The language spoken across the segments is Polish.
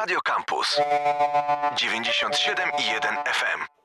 Radio Campus 97,1 FM.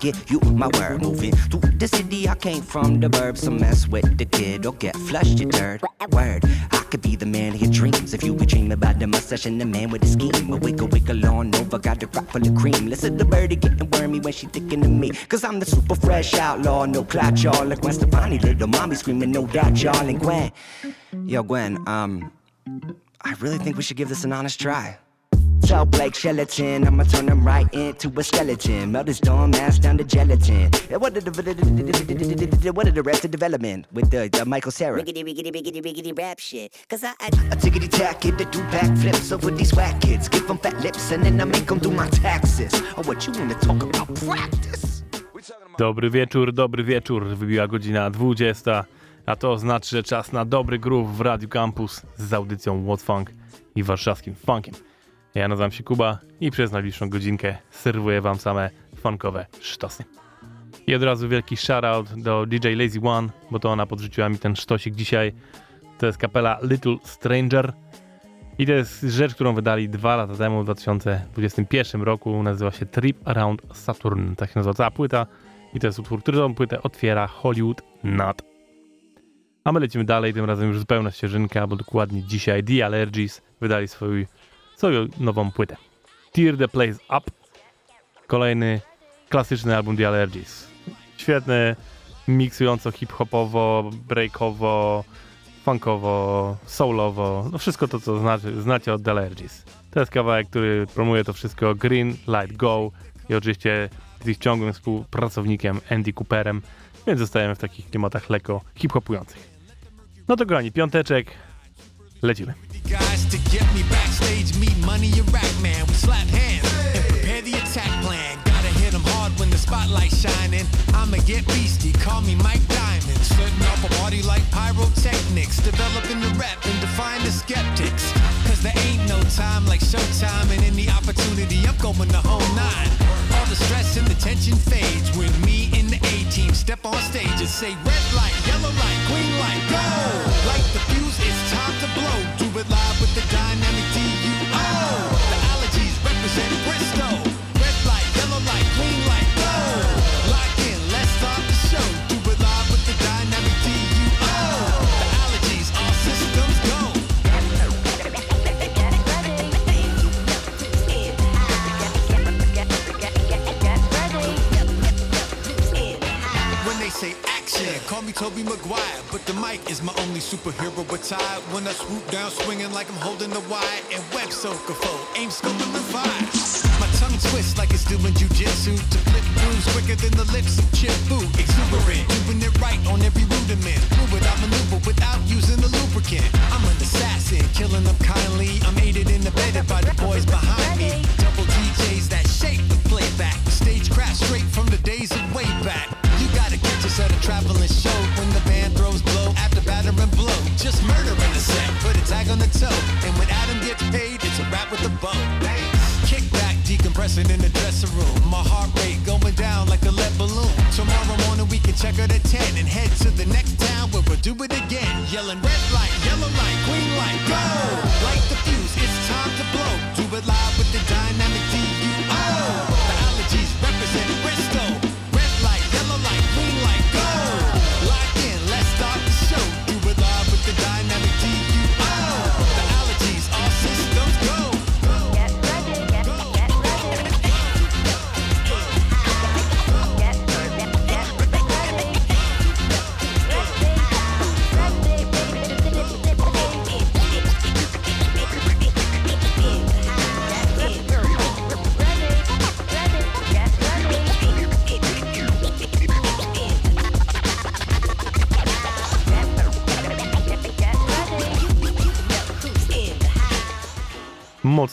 Forever, you my word. Moving to the city, I came from the burbs. So mess with the kid or get flushed, you dirt. Word, I could be the man of your dreams. If you would dream about the mustache and the man with the scheme. A wiggle, wiggle on over, got the crop full of cream. Listen to the birdie getting wormy when she thinking of me. Cause I'm the super fresh outlaw, no clout, y'all. Like Gwen Stefani, little mommy screaming, no doubt, y'all. And Gwen, yo, Gwen, um, I really think we should give this an honest try. I'ma turn him right into a skeleton. Melt his dumb ass down to gelatin. What did the what did the rest of development with the, the Michael Sarah? Riggedy, riggedy, riggedy, riggedy rap shit. Cause I, I A tickety tack kid that do backflips over these whack kids. Give them fat lips and then I make them do my taxes. Or what you wanna talk about practice? Dobry wieczór, dobry wieczór. Wybiła godzina 20, a to oznacza, że czas na dobry groove w Radio Campus z audycją What Funk i warszawskim funkiem. Ja nazywam się Kuba i przez najbliższą godzinkę serwuję wam same funkowe sztosy. I od razu wielki shoutout do DJ Lazy One, bo to ona podrzuciła mi ten sztosik dzisiaj. To jest kapela Little Stranger. I to jest rzecz, którą wydali dwa lata temu, w 2021 roku. Nazywa się Trip Around Saturn. Tak się nazywa cała płyta. I to jest utwór, który tą płytę otwiera Hollywood Nut. A my lecimy dalej, tym razem już zupełna ścieżynka, bo dokładnie dzisiaj The Allergies wydali swój, swoją nową płytę. Tear the Place Up. Kolejny klasyczny album The Allergies. Świetny, miksująco hip-hopowo, breakowo, funkowo, soulowo, no wszystko to, co znacie, znacie od The Allergies. To jest kawałek, który promuje to wszystko Green, Light Go i oczywiście jest ich ciągłym współpracownikiem Andy Cooperem, więc zostajemy w takich klimatach lekko hip-hopujących. No to grani, piąteczek, lecimy. guys to get me backstage, meet money and rack man. We slap hands and prepare the attack plan. Gotta hit 'em hard when the spotlight's shining. I'ma get beastie, call me Mike Diamond. Setting up a like pyrotechnics. Developing the rap and define the skeptics. Cause there ain't no time like showtime and any opportunity, I'm going the whole nine. All the stress and the tension fades me the A team step on stage and say red light, yellow light, green light, go! Like the fuse, it's time to blow. Toby Maguire, but the mic is my only superhero retired. When I swoop down, swinging like I'm holding the wire, and web soaker foe, aim, scope, and fire. My tongue twists like it's doing jujitsu to flip grooves quicker than the lips of Chip Fu. Exuberant, doing it right on every rudiment. Move it, I maneuver without using a lubricant. I'm an assassin, killing them kindly. I'm aided and abetted by the boys behind me. Double DJs that shape the playback. Stagecraft straight from the days of way back. Us at a traveling show when the band throws blow after batter and blow. just murder in the set. Put a tag on the toe, and when Adam gets paid, it's a rap with the bow. Kick back, decompressing in the dressing room. My heart rate going down like a lead balloon. Tomorrow morning we can check out at 10 and head to the next town where we'll do it again. Yelling red light, yellow light, green light, go! Light the fuse, it's time to blow. Do it live with the dynamic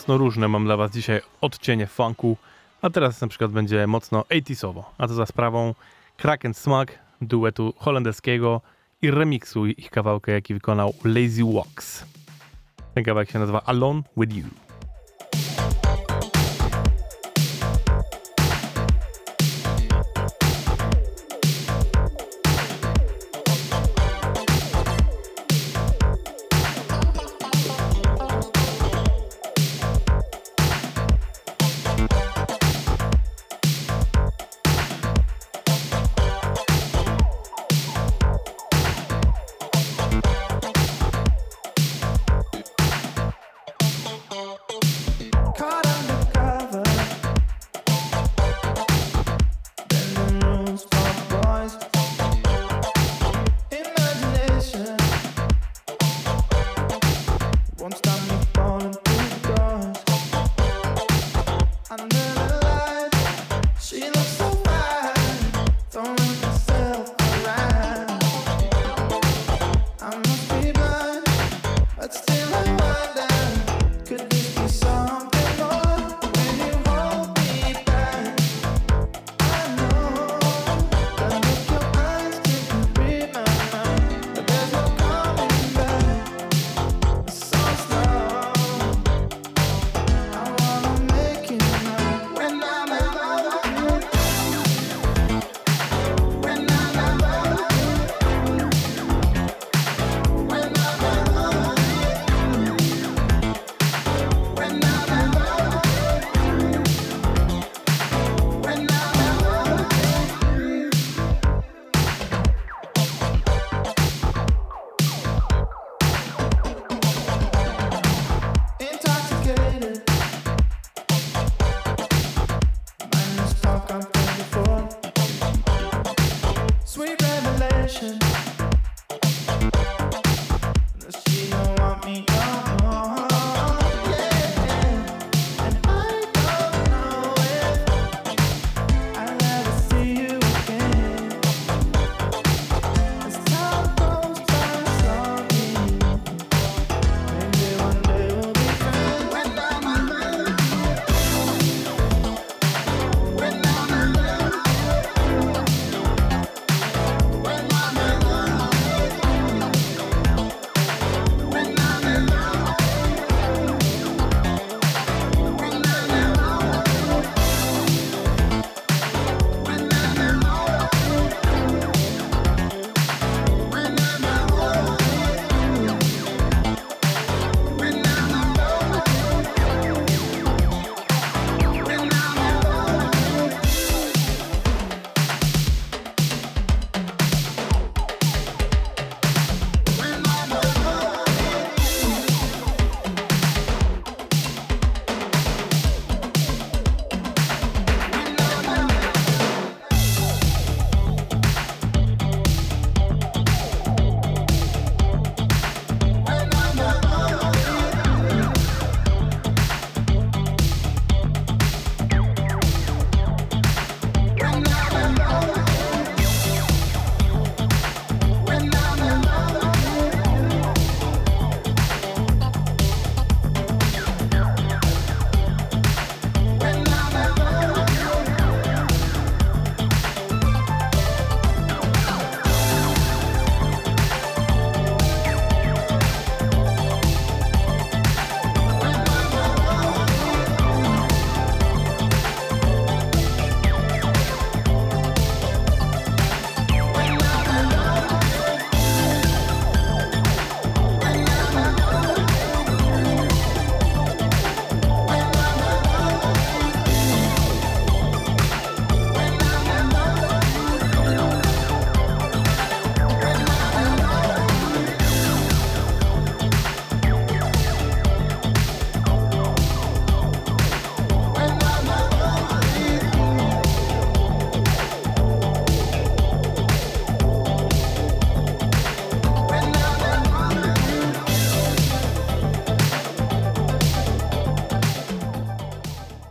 Mocno różne mam dla was dzisiaj odcienie funku, a teraz na przykład będzie mocno 80sowo, a to za sprawą Kraken Smack, duetu holenderskiego i remiksu ich kawałka, jaki wykonał Lazy Walks. Ten kawałek się nazywa Alone With You.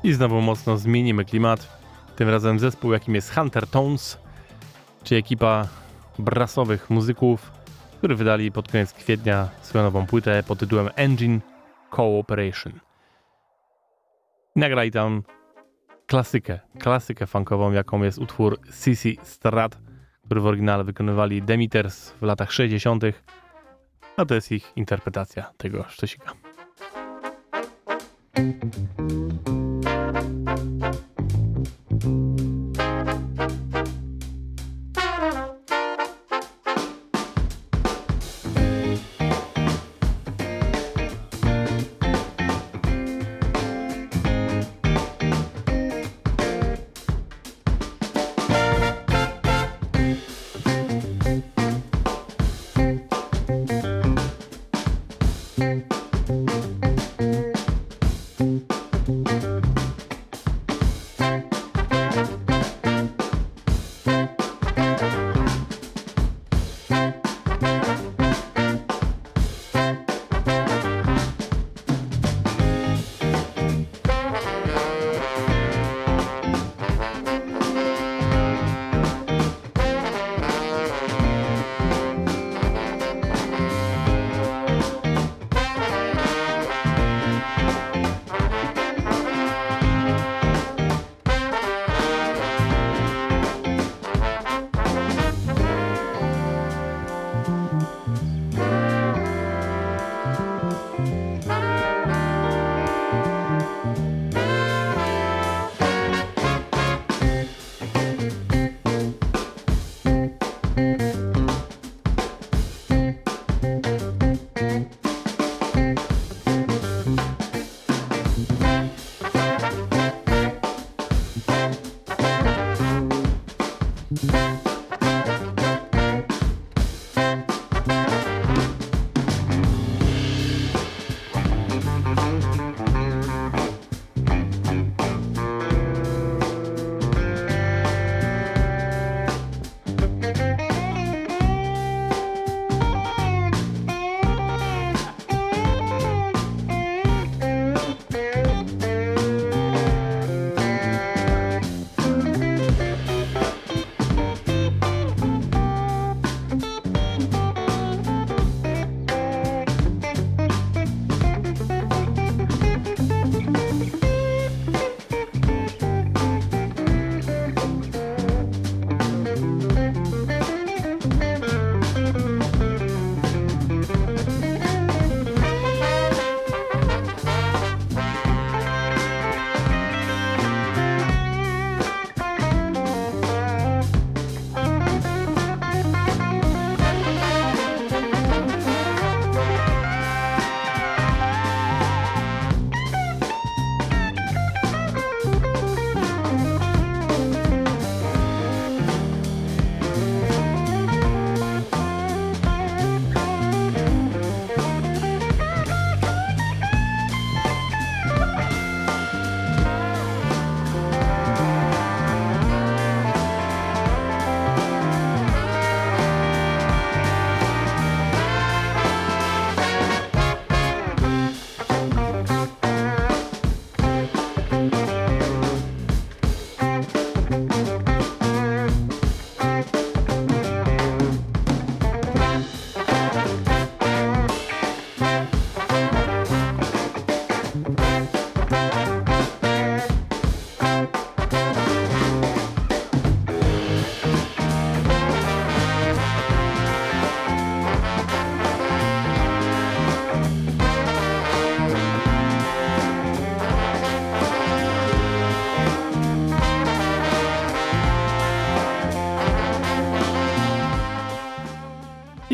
I znowu mocno zmienimy klimat. Tym razem zespół, jakim jest Hunter Tones, czy ekipa brasowych muzyków, którzy wydali pod koniec kwietnia swoją nową płytę pod tytułem Engine Cooperation. Nagrali tam klasykę, klasykę funkową, jaką jest utwór Sissy Strat, który w oryginale wykonywali Demeters w latach 60., a to jest ich interpretacja tego sztosika.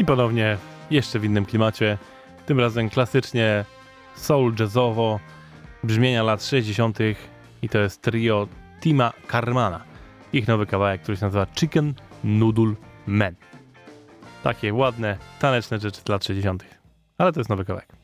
I ponownie jeszcze w innym klimacie, tym razem klasycznie soul jazzowo, brzmienia lat 60. i to jest trio Tima Karmana. Ich nowy kawałek, który się nazywa Chicken Noodle Man. Takie ładne, taneczne rzeczy z lat 60. Ale to jest nowy kawałek.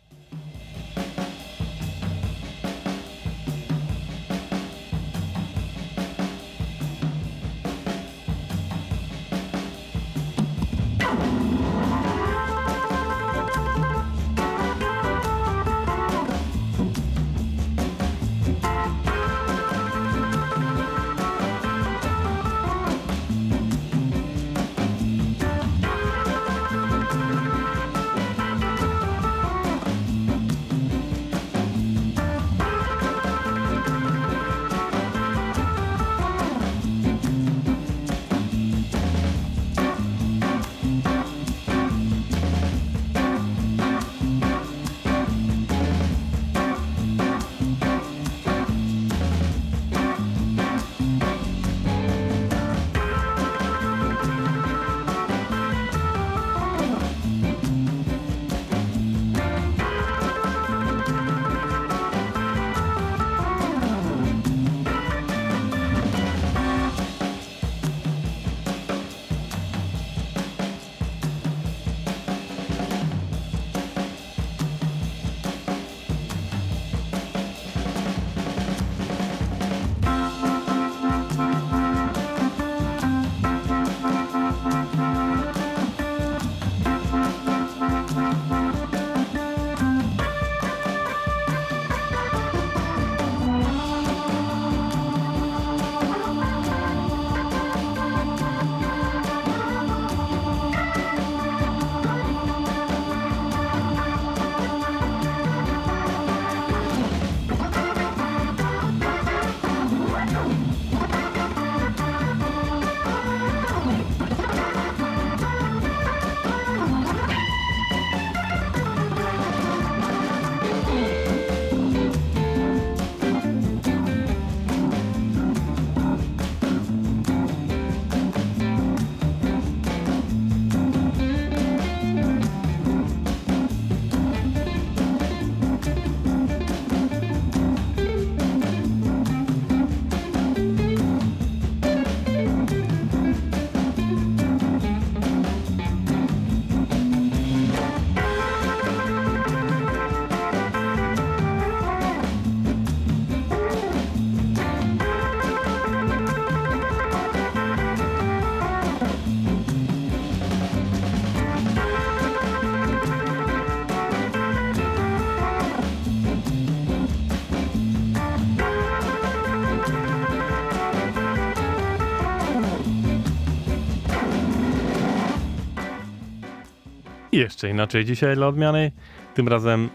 Jeszcze inaczej dzisiaj dla odmiany. Tym razem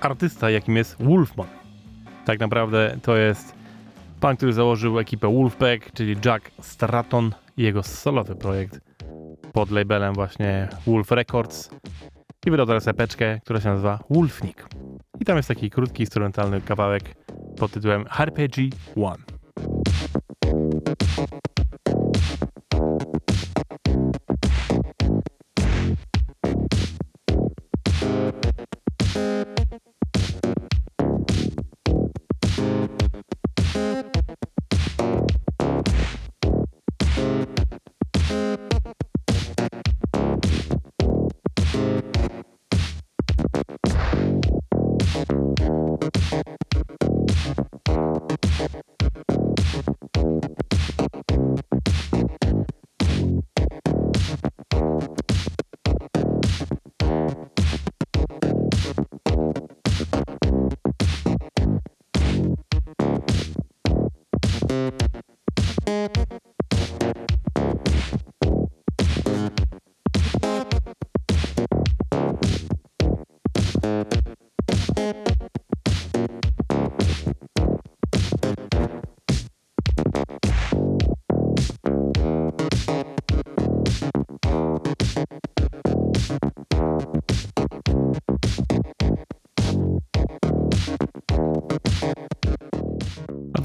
artysta, jakim jest Wolfman. Tak naprawdę to jest pan, który założył ekipę Wolfpack, czyli Jack Stratton i jego solowy projekt pod labelem właśnie Wolf Records. I wydał teraz epeczkę, która się nazywa Wolfnik. I tam jest taki krótki, instrumentalny kawałek pod tytułem Harpeggi One.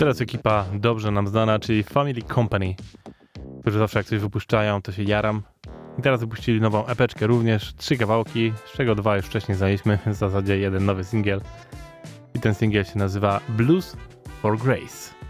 Teraz ekipa dobrze nam znana, czyli Family Company, którzy zawsze jak coś wypuszczają, to się jaram. I teraz wypuścili nową epeczkę również, trzy kawałki, z czego dwa już wcześniej znaliśmy, w zasadzie jeden nowy singiel. I ten singiel się nazywa Blues for Grace.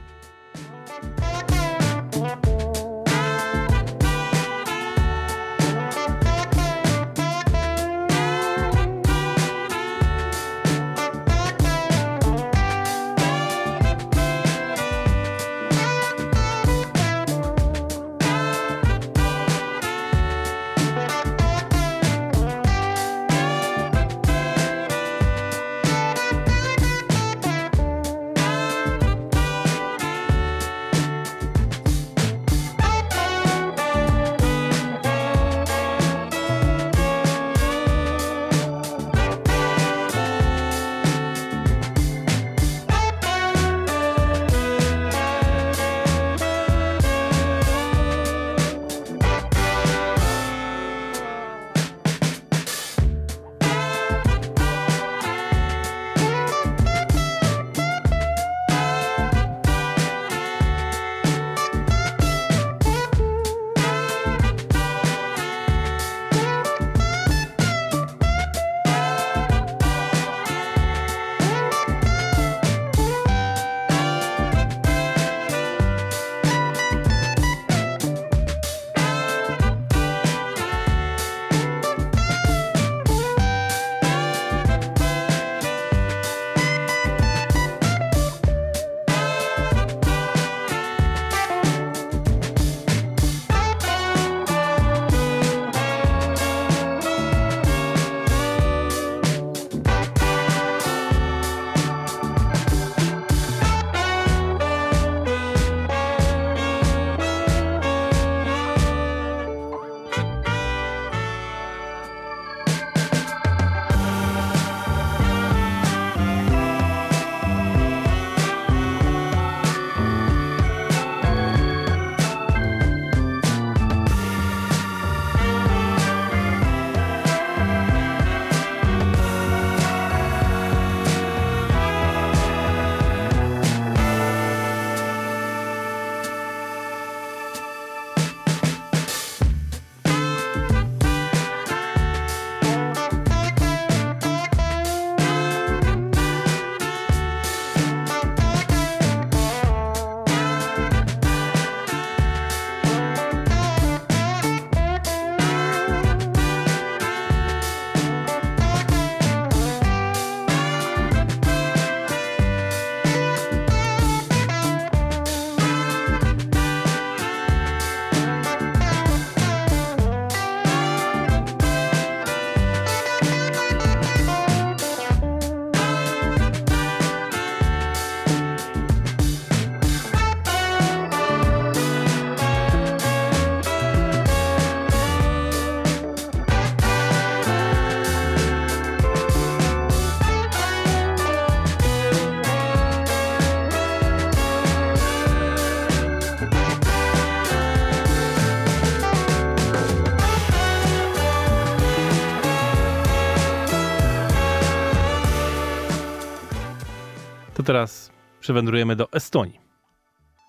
Teraz przywędrujemy do Estonii.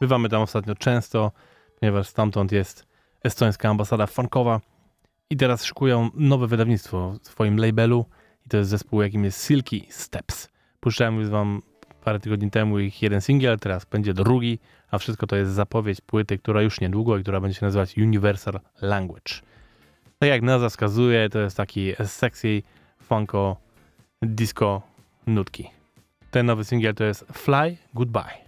Bywamy tam ostatnio często, ponieważ stamtąd jest estońska ambasada funkowa i teraz szykują nowe wydawnictwo w swoim labelu i to jest zespół, jakim jest Silky Steps. Puszczałem już wam parę tygodni temu ich jeden singiel, teraz będzie drugi, a wszystko to jest zapowiedź płyty, która już niedługo i która będzie się nazywać Universal Language. Tak jak nazwa wskazuje, to jest taki sexy, funko, disco nutki. Ten nowy singiel to jest Fly Goodbye.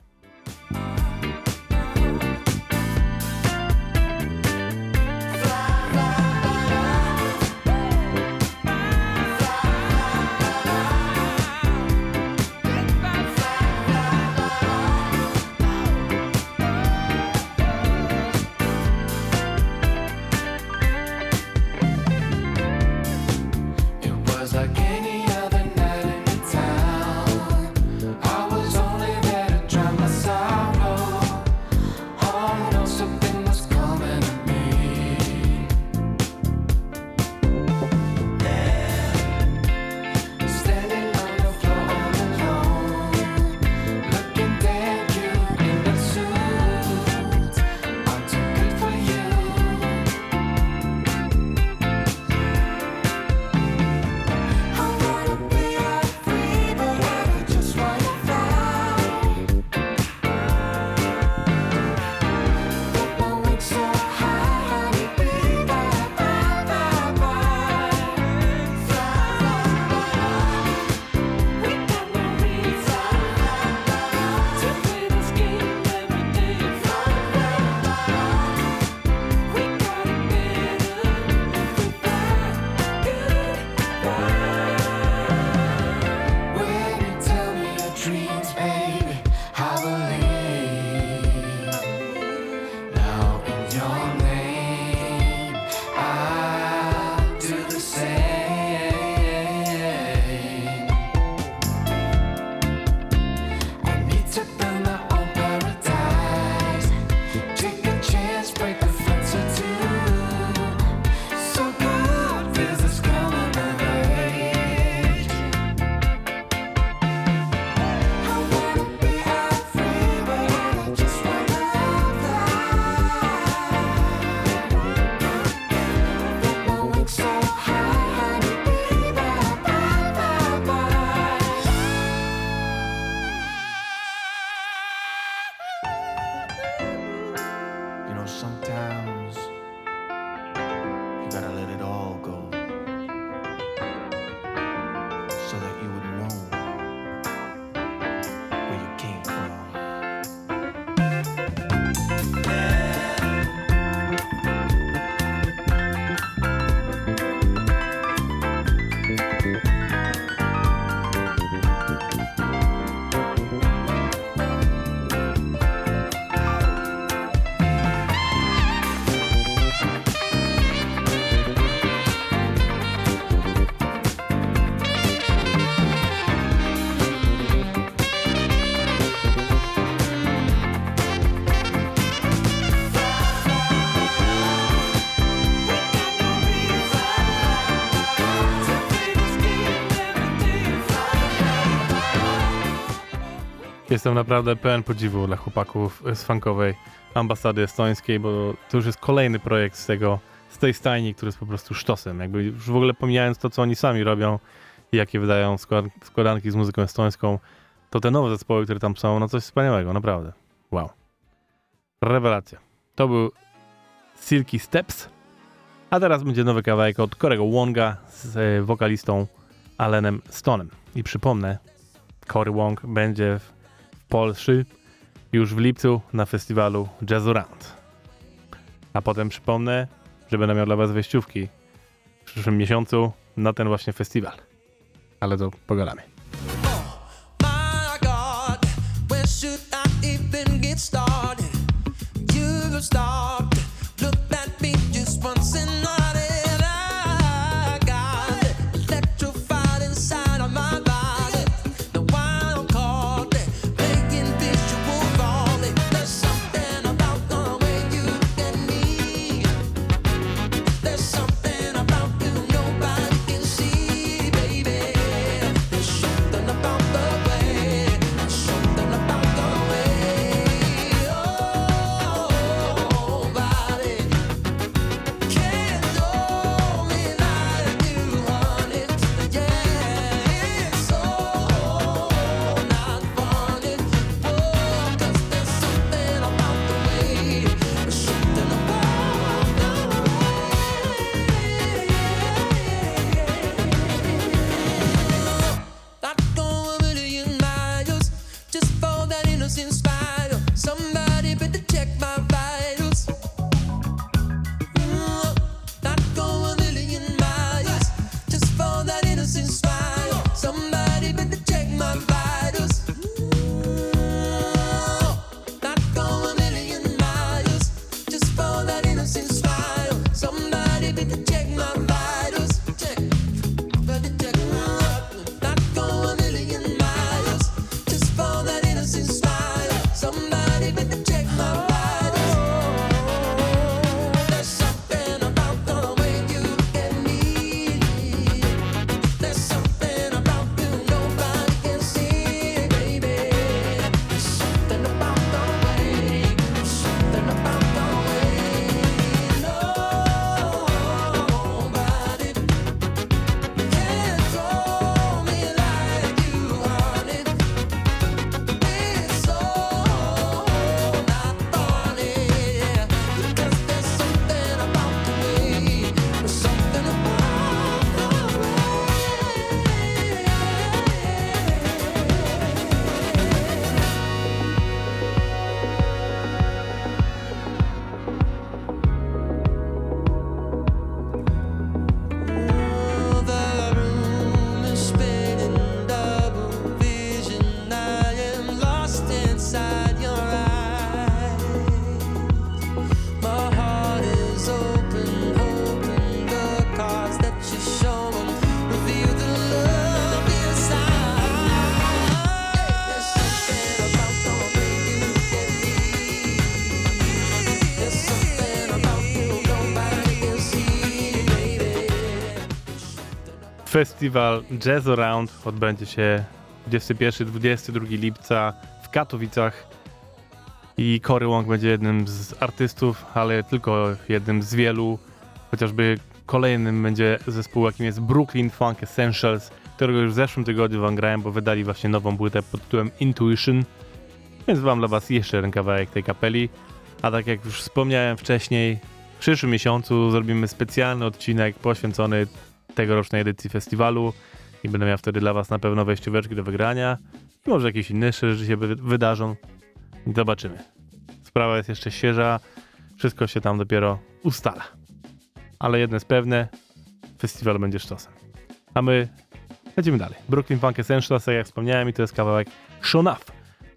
Jestem naprawdę pełen podziwu dla chłopaków z funkowej ambasady estońskiej, bo to już jest kolejny projekt z tego, z tej stajni, który jest po prostu sztosem. Jakby już w ogóle pomijając to, co oni sami robią i jakie wydają skład- składanki z muzyką estońską, to te nowe zespoły, które tam są, no coś wspaniałego, naprawdę. Wow. Rewelacja. To był Silky Steps, a teraz będzie nowy kawałek od Korego Wonga z e, wokalistą Allenem Stonem. I przypomnę, Cory Wong będzie w Polsce już w lipcu na festiwalu Jazzurant. A potem przypomnę, że będę miał dla was wejściówki w przyszłym miesiącu na ten właśnie festiwal. Ale to pogadamy. My Festiwal Jazz Around odbędzie się 21-22 lipca w Katowicach i Cory Wong będzie jednym z artystów, ale tylko jednym z wielu. Chociażby kolejnym będzie zespół, jakim jest Brooklyn Funk Essentials, którego już w zeszłym tygodniu wam grałem, bo wydali właśnie nową płytę pod tytułem Intuition. Więc mam dla was jeszcze jeden kawałek tej kapeli. A tak jak już wspomniałem wcześniej, w przyszłym miesiącu zrobimy specjalny odcinek poświęcony tegorocznej edycji festiwalu i będę miał wtedy dla was na pewno wejścióweczki do wygrania i może jakieś inne rzeczy się wy- wydarzą. Zobaczymy. Sprawa jest jeszcze świeża, wszystko się tam dopiero ustala. Ale jedno jest pewne, festiwal będzie sztosem. A my lecimy dalej. Brooklyn Funk Essentials, tak jak wspomniałem, i to jest kawałek Shonaf,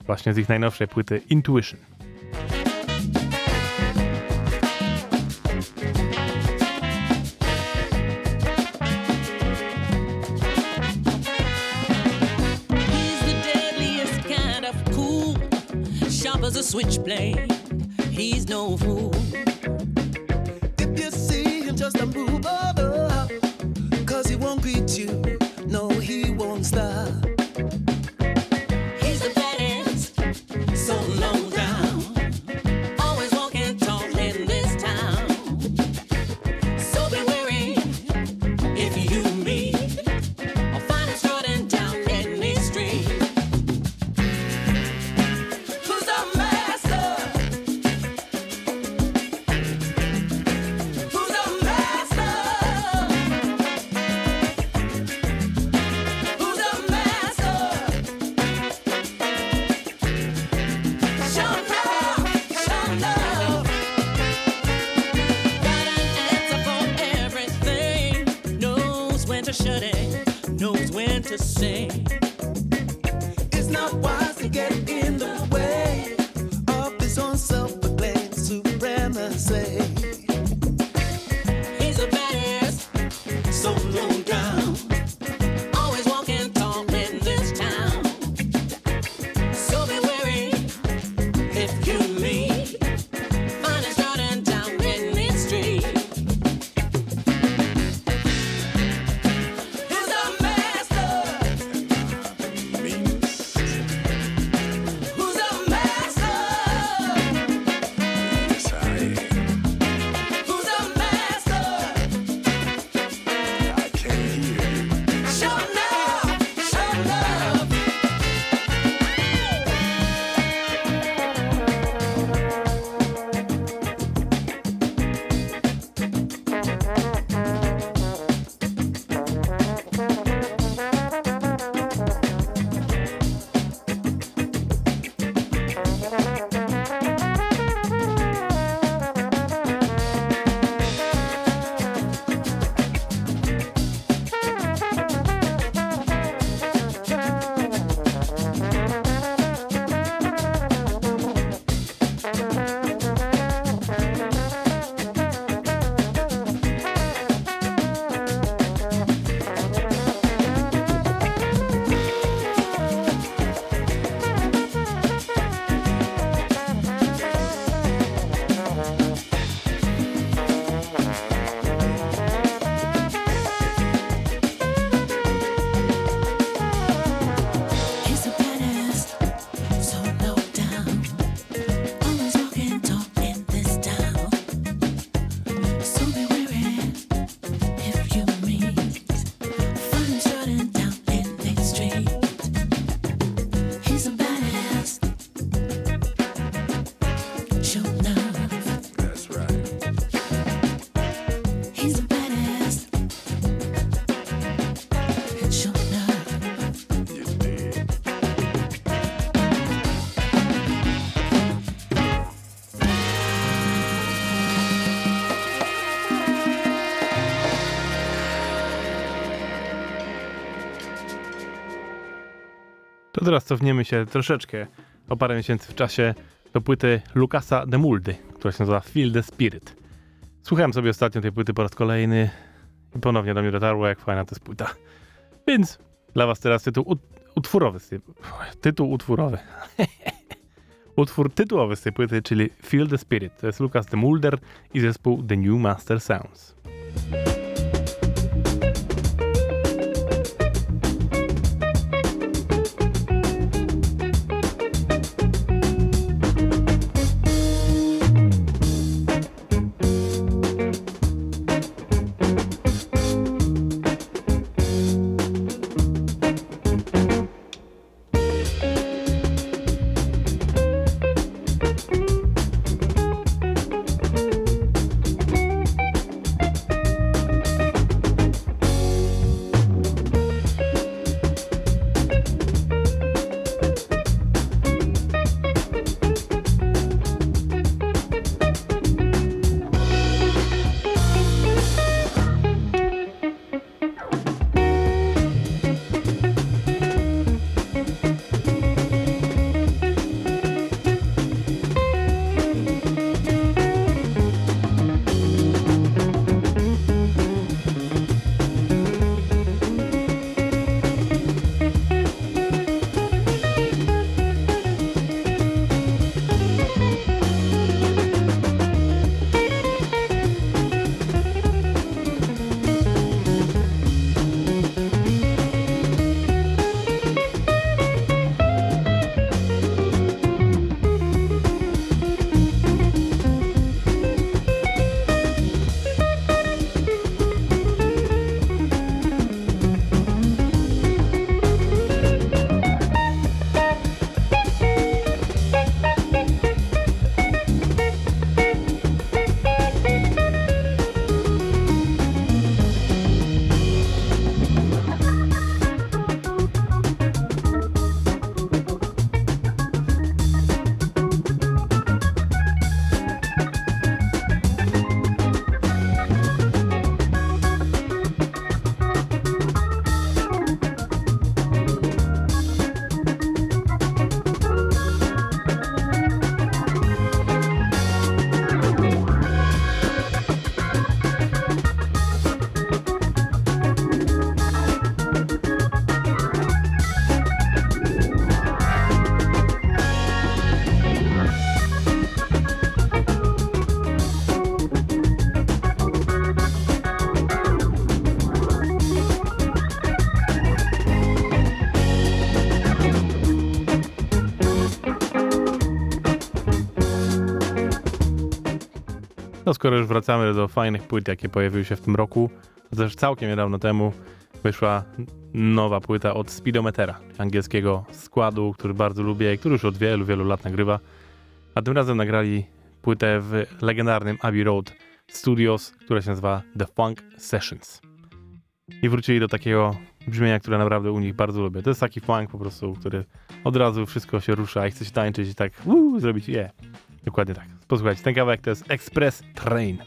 właśnie z ich najnowszej płyty Intuition. To teraz cofniemy się troszeczkę o parę miesięcy w czasie do płyty Lukasa de Muldy, która się nazywa Feel the Spirit. Słuchałem sobie ostatnio tej płyty po raz kolejny i ponownie do mnie dotarło, jak fajna to jest płyta. Więc dla was teraz tytuł ut utwórowy. z tej- Tytuł. Utwór tytułowy z tej płyty, czyli Feel the Spirit. To jest Lukas de Mulder i zespół The New Master Sounds. Skoro już wracamy do fajnych płyt, jakie pojawiły się w tym roku, to też całkiem niedawno temu wyszła nowa płyta od Speedometera, angielskiego składu, który bardzo lubię i który już od wielu, wielu lat nagrywa. A tym razem nagrali płytę w legendarnym Abbey Road Studios, która się nazywa The Funk Sessions. I wrócili do takiego brzmienia, które naprawdę u nich bardzo lubię. To jest taki funk po prostu, który od razu wszystko się rusza i chce się tańczyć i tak uu, zrobić je. Yeah. Dokładnie tak. Posłuchajcie, ten kawałek to jest Express Train.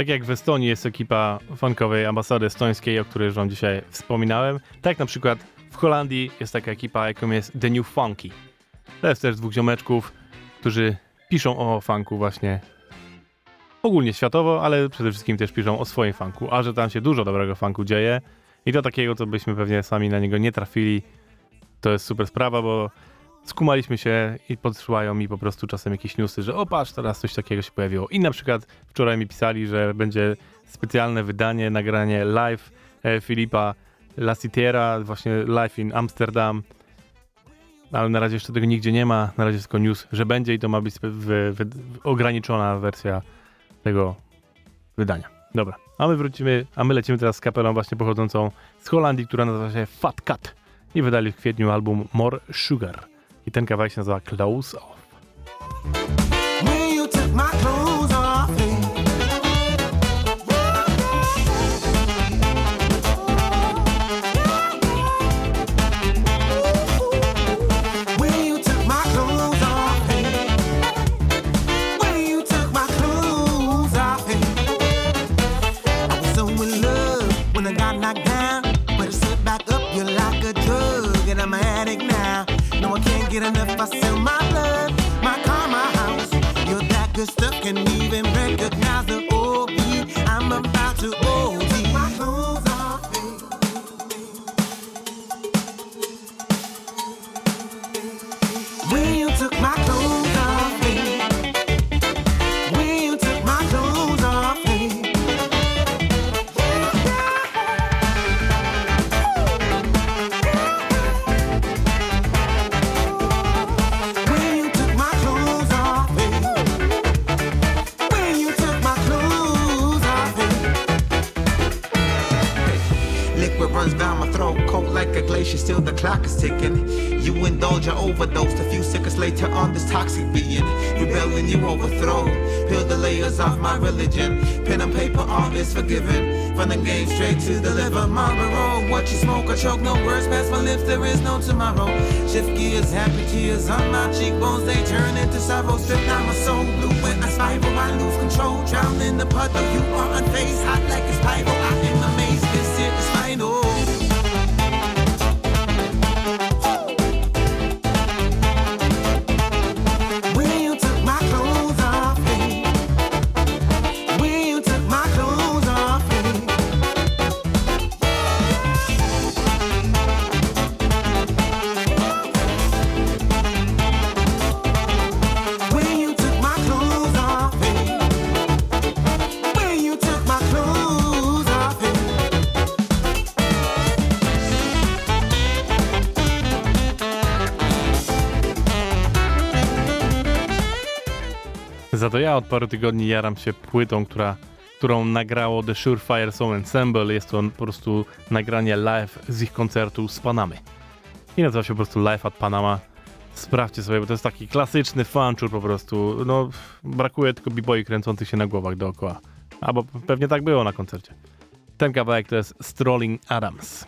Tak jak w Estonii jest ekipa funkowej ambasady estońskiej, o której już wam dzisiaj wspominałem, tak na przykład w Holandii jest taka ekipa, jaką jest The New Funky. To jest też dwóch ziomeczków, którzy piszą o funku właśnie ogólnie światowo, ale przede wszystkim też piszą o swoim funku, a że tam się dużo dobrego funku dzieje i to takiego, co byśmy pewnie sami na niego nie trafili, to jest super sprawa, bo skumaliśmy się i podsyłają mi po prostu czasem jakieś newsy, że o teraz coś takiego się pojawiło. I na przykład wczoraj mi pisali, że będzie specjalne wydanie, nagranie live e, Filipa Lassitiera, właśnie live in Amsterdam. Ale na razie jeszcze tego nigdzie nie ma, na razie tylko news, że będzie i to ma być ograniczona wersja tego wydania. Dobra, a my wrócimy, a my lecimy teraz z kapelą właśnie pochodzącą z Holandii, która nazywa się Fat Cat i wydali w kwietniu album More Sugar. I ten kawałek się nazywa Close Off. When you took my clothes off stuck, can't even recognize the clock is ticking. You indulge your overdose, a few seconds later on this toxic being. Rebelling, you overthrow. Peel the layers off my religion. Pen and paper, all is forgiven. From the game straight to the liver, Marlboro. What you smoke or choke, no words past my lips, there is no tomorrow. Shift gears, happy tears on my cheekbones, they turn into sorrow. Strip down my soul blue when I spiral, I lose control. Drown in the puddle, you are unfazed, hot like a spiral. I ja od paru tygodni jaram się płytą, która, którą nagrało The Surefire Soul Ensemble. Jest to po prostu nagranie live z ich koncertu z Panamy. I nazywa się po prostu Live at Panama. Sprawdźcie sobie, bo to jest taki klasyczny fanczur po prostu. No, brakuje tylko b-boy kręcących się na głowach dookoła. Albo pewnie tak było na koncercie. Ten kawałek to jest Strolling Adams.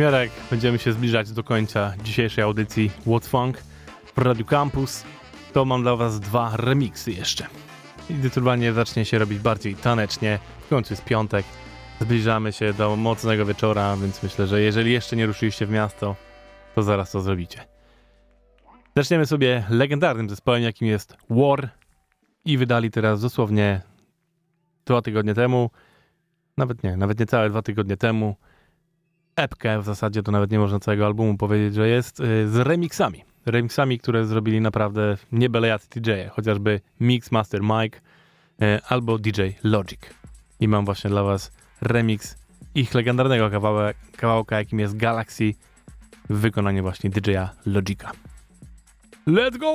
Jarek, będziemy się zbliżać do końca dzisiejszej audycji What Funk w Radio Campus. To mam dla Was dwa remixy jeszcze. I Disturbanie zacznie się robić bardziej tanecznie. W końcu jest piątek. Zbliżamy się do mocnego wieczora, więc myślę, że jeżeli jeszcze nie ruszyliście w miasto, to zaraz to zrobicie. Zaczniemy sobie legendarnym zespołem, jakim jest War. I wydali teraz dosłownie dwa tygodnie temu, nawet nie, nawet nie całe dwa tygodnie temu, epkę w zasadzie, to nawet nie można całego albumu powiedzieć, że jest, y, z remixami. Remixami, które zrobili naprawdę nie jacy dj -e, chociażby Mix Master Mike y, albo DJ Logic. I mam właśnie dla was remix ich legendarnego kawałek, kawałka, jakim jest Galaxy w wykonaniu właśnie DJ-a Logica. Let's go!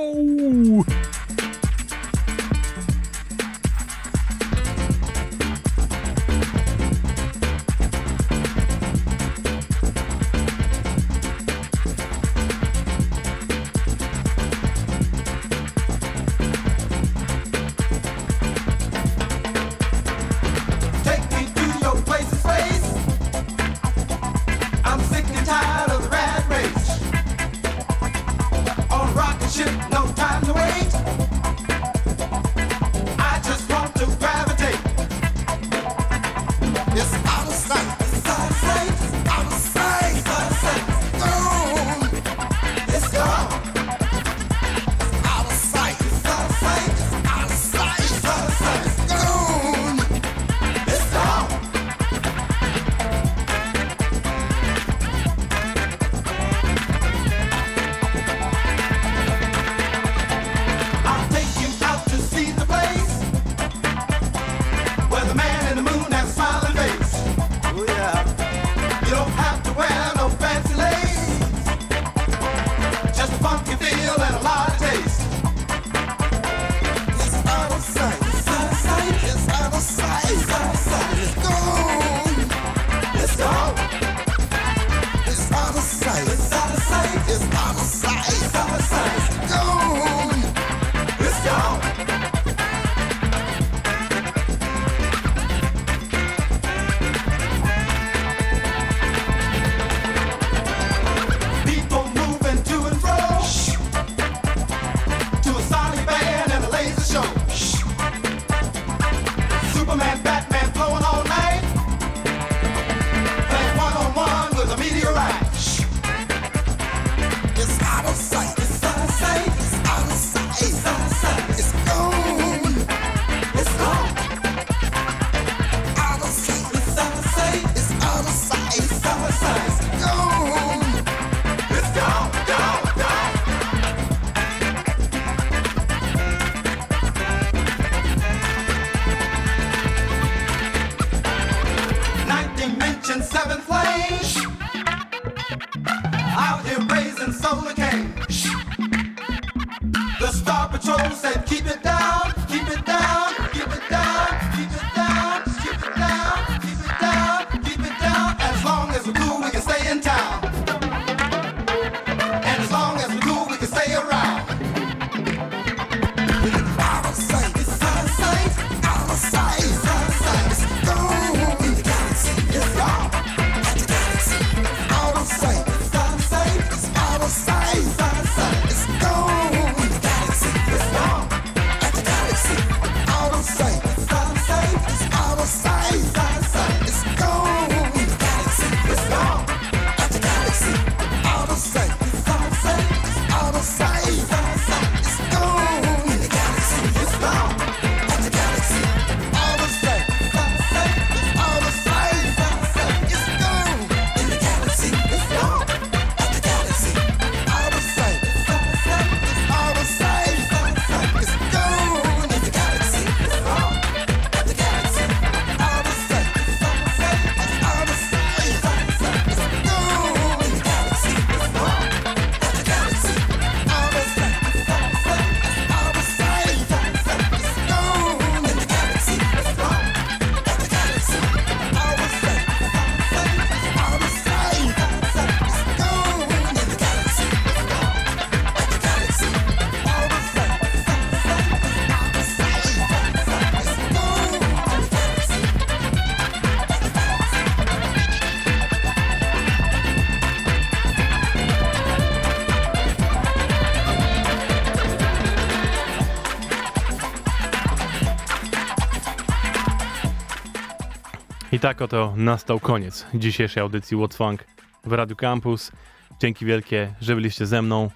Tak oto nastał koniec dzisiejszej audycji What's Funk w Radio Campus. Dzięki wielkie, że byliście ze mną.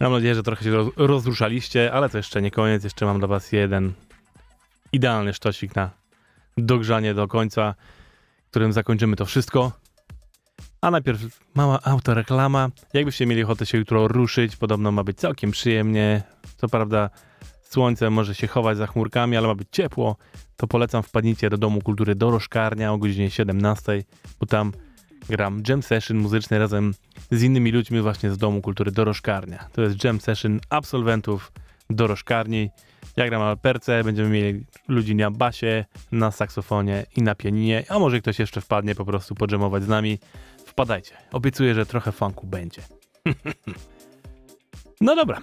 Mam nadzieję, że trochę się roz- rozruszaliście, ale to jeszcze nie koniec. Jeszcze mam dla was jeden idealny sztosik na dogrzanie do końca. którym zakończymy to wszystko. A najpierw mała autoreklama. Jakbyście mieli ochotę się jutro ruszyć, podobno ma być całkiem przyjemnie. Co prawda słońce może się chować za chmurkami, ale ma być ciepło. To polecam wpadnijcie do Domu Kultury Dorożkarnia o godzinie 17, bo tam gram jam session muzyczny razem z innymi ludźmi właśnie z Domu Kultury Dorożkarnia. To jest jam session absolwentów Dorożkarni. Ja gram na alperce, będziemy mieli ludzi na basie, na saksofonie i na pianinie, a może ktoś jeszcze wpadnie po prostu podżemować z nami. Wpadajcie. Obiecuję, że trochę funku będzie. no dobra.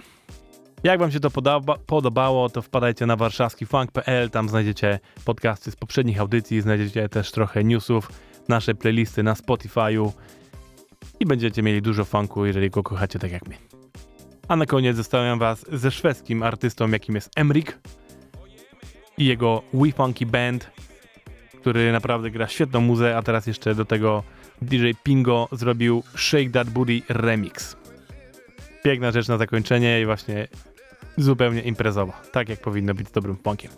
Jak wam się to podoba, podobało, to wpadajcie na warszawskifunk.pl, tam znajdziecie podcasty z poprzednich audycji, znajdziecie też trochę newsów, nasze playlisty na Spotify'u i będziecie mieli dużo funku, jeżeli go kochacie tak jak my. A na koniec zostawiam was ze szwedzkim artystą, jakim jest Emrik i jego We Funky Band, który naprawdę gra świetną muzę, a teraz jeszcze do tego DJ Pingo zrobił Shake That Booty Remix. Piękna rzecz na zakończenie i właśnie zupełnie imprezowo, tak jak powinno być z dobrym punkiem.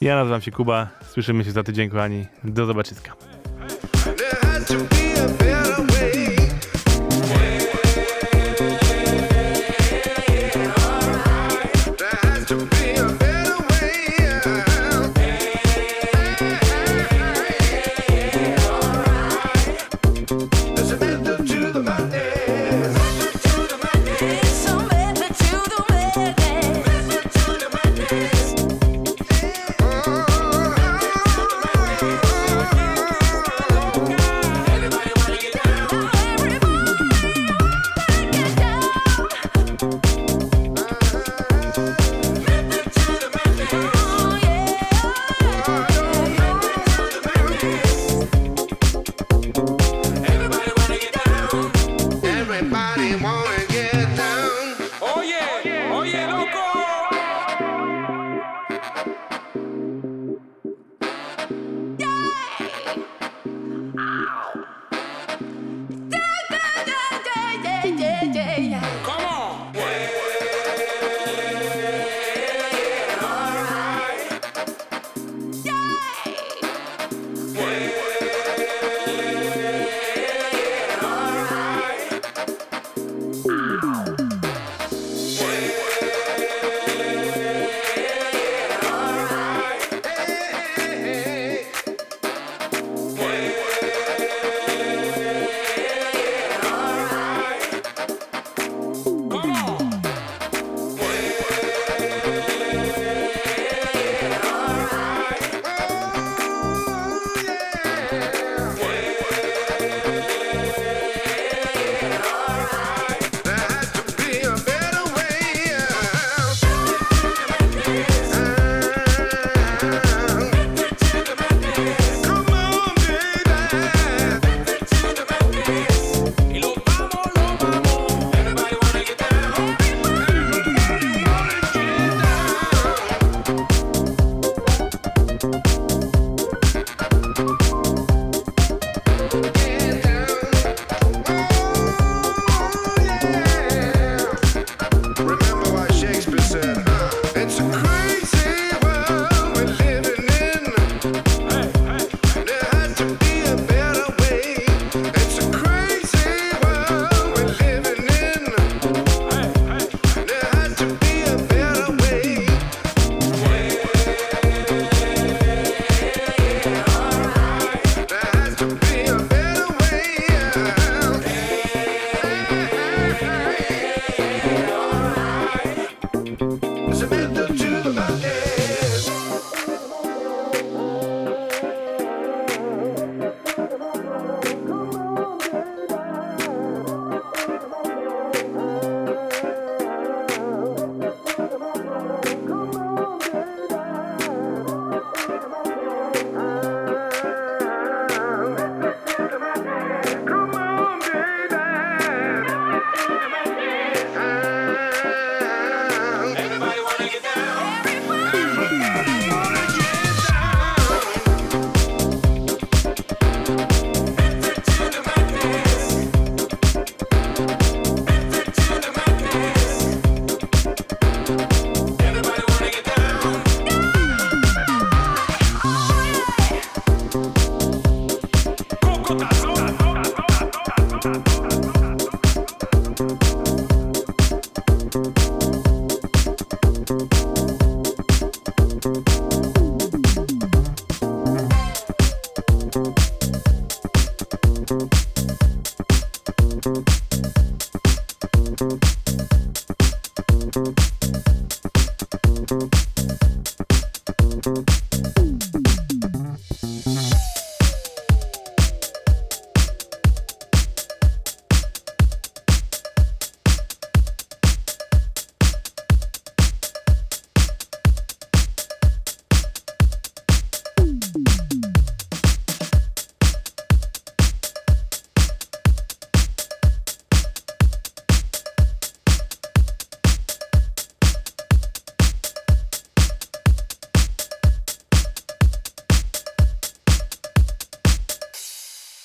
Ja nazywam się Kuba, słyszymy się za tydzień kochani, do zobaczyska.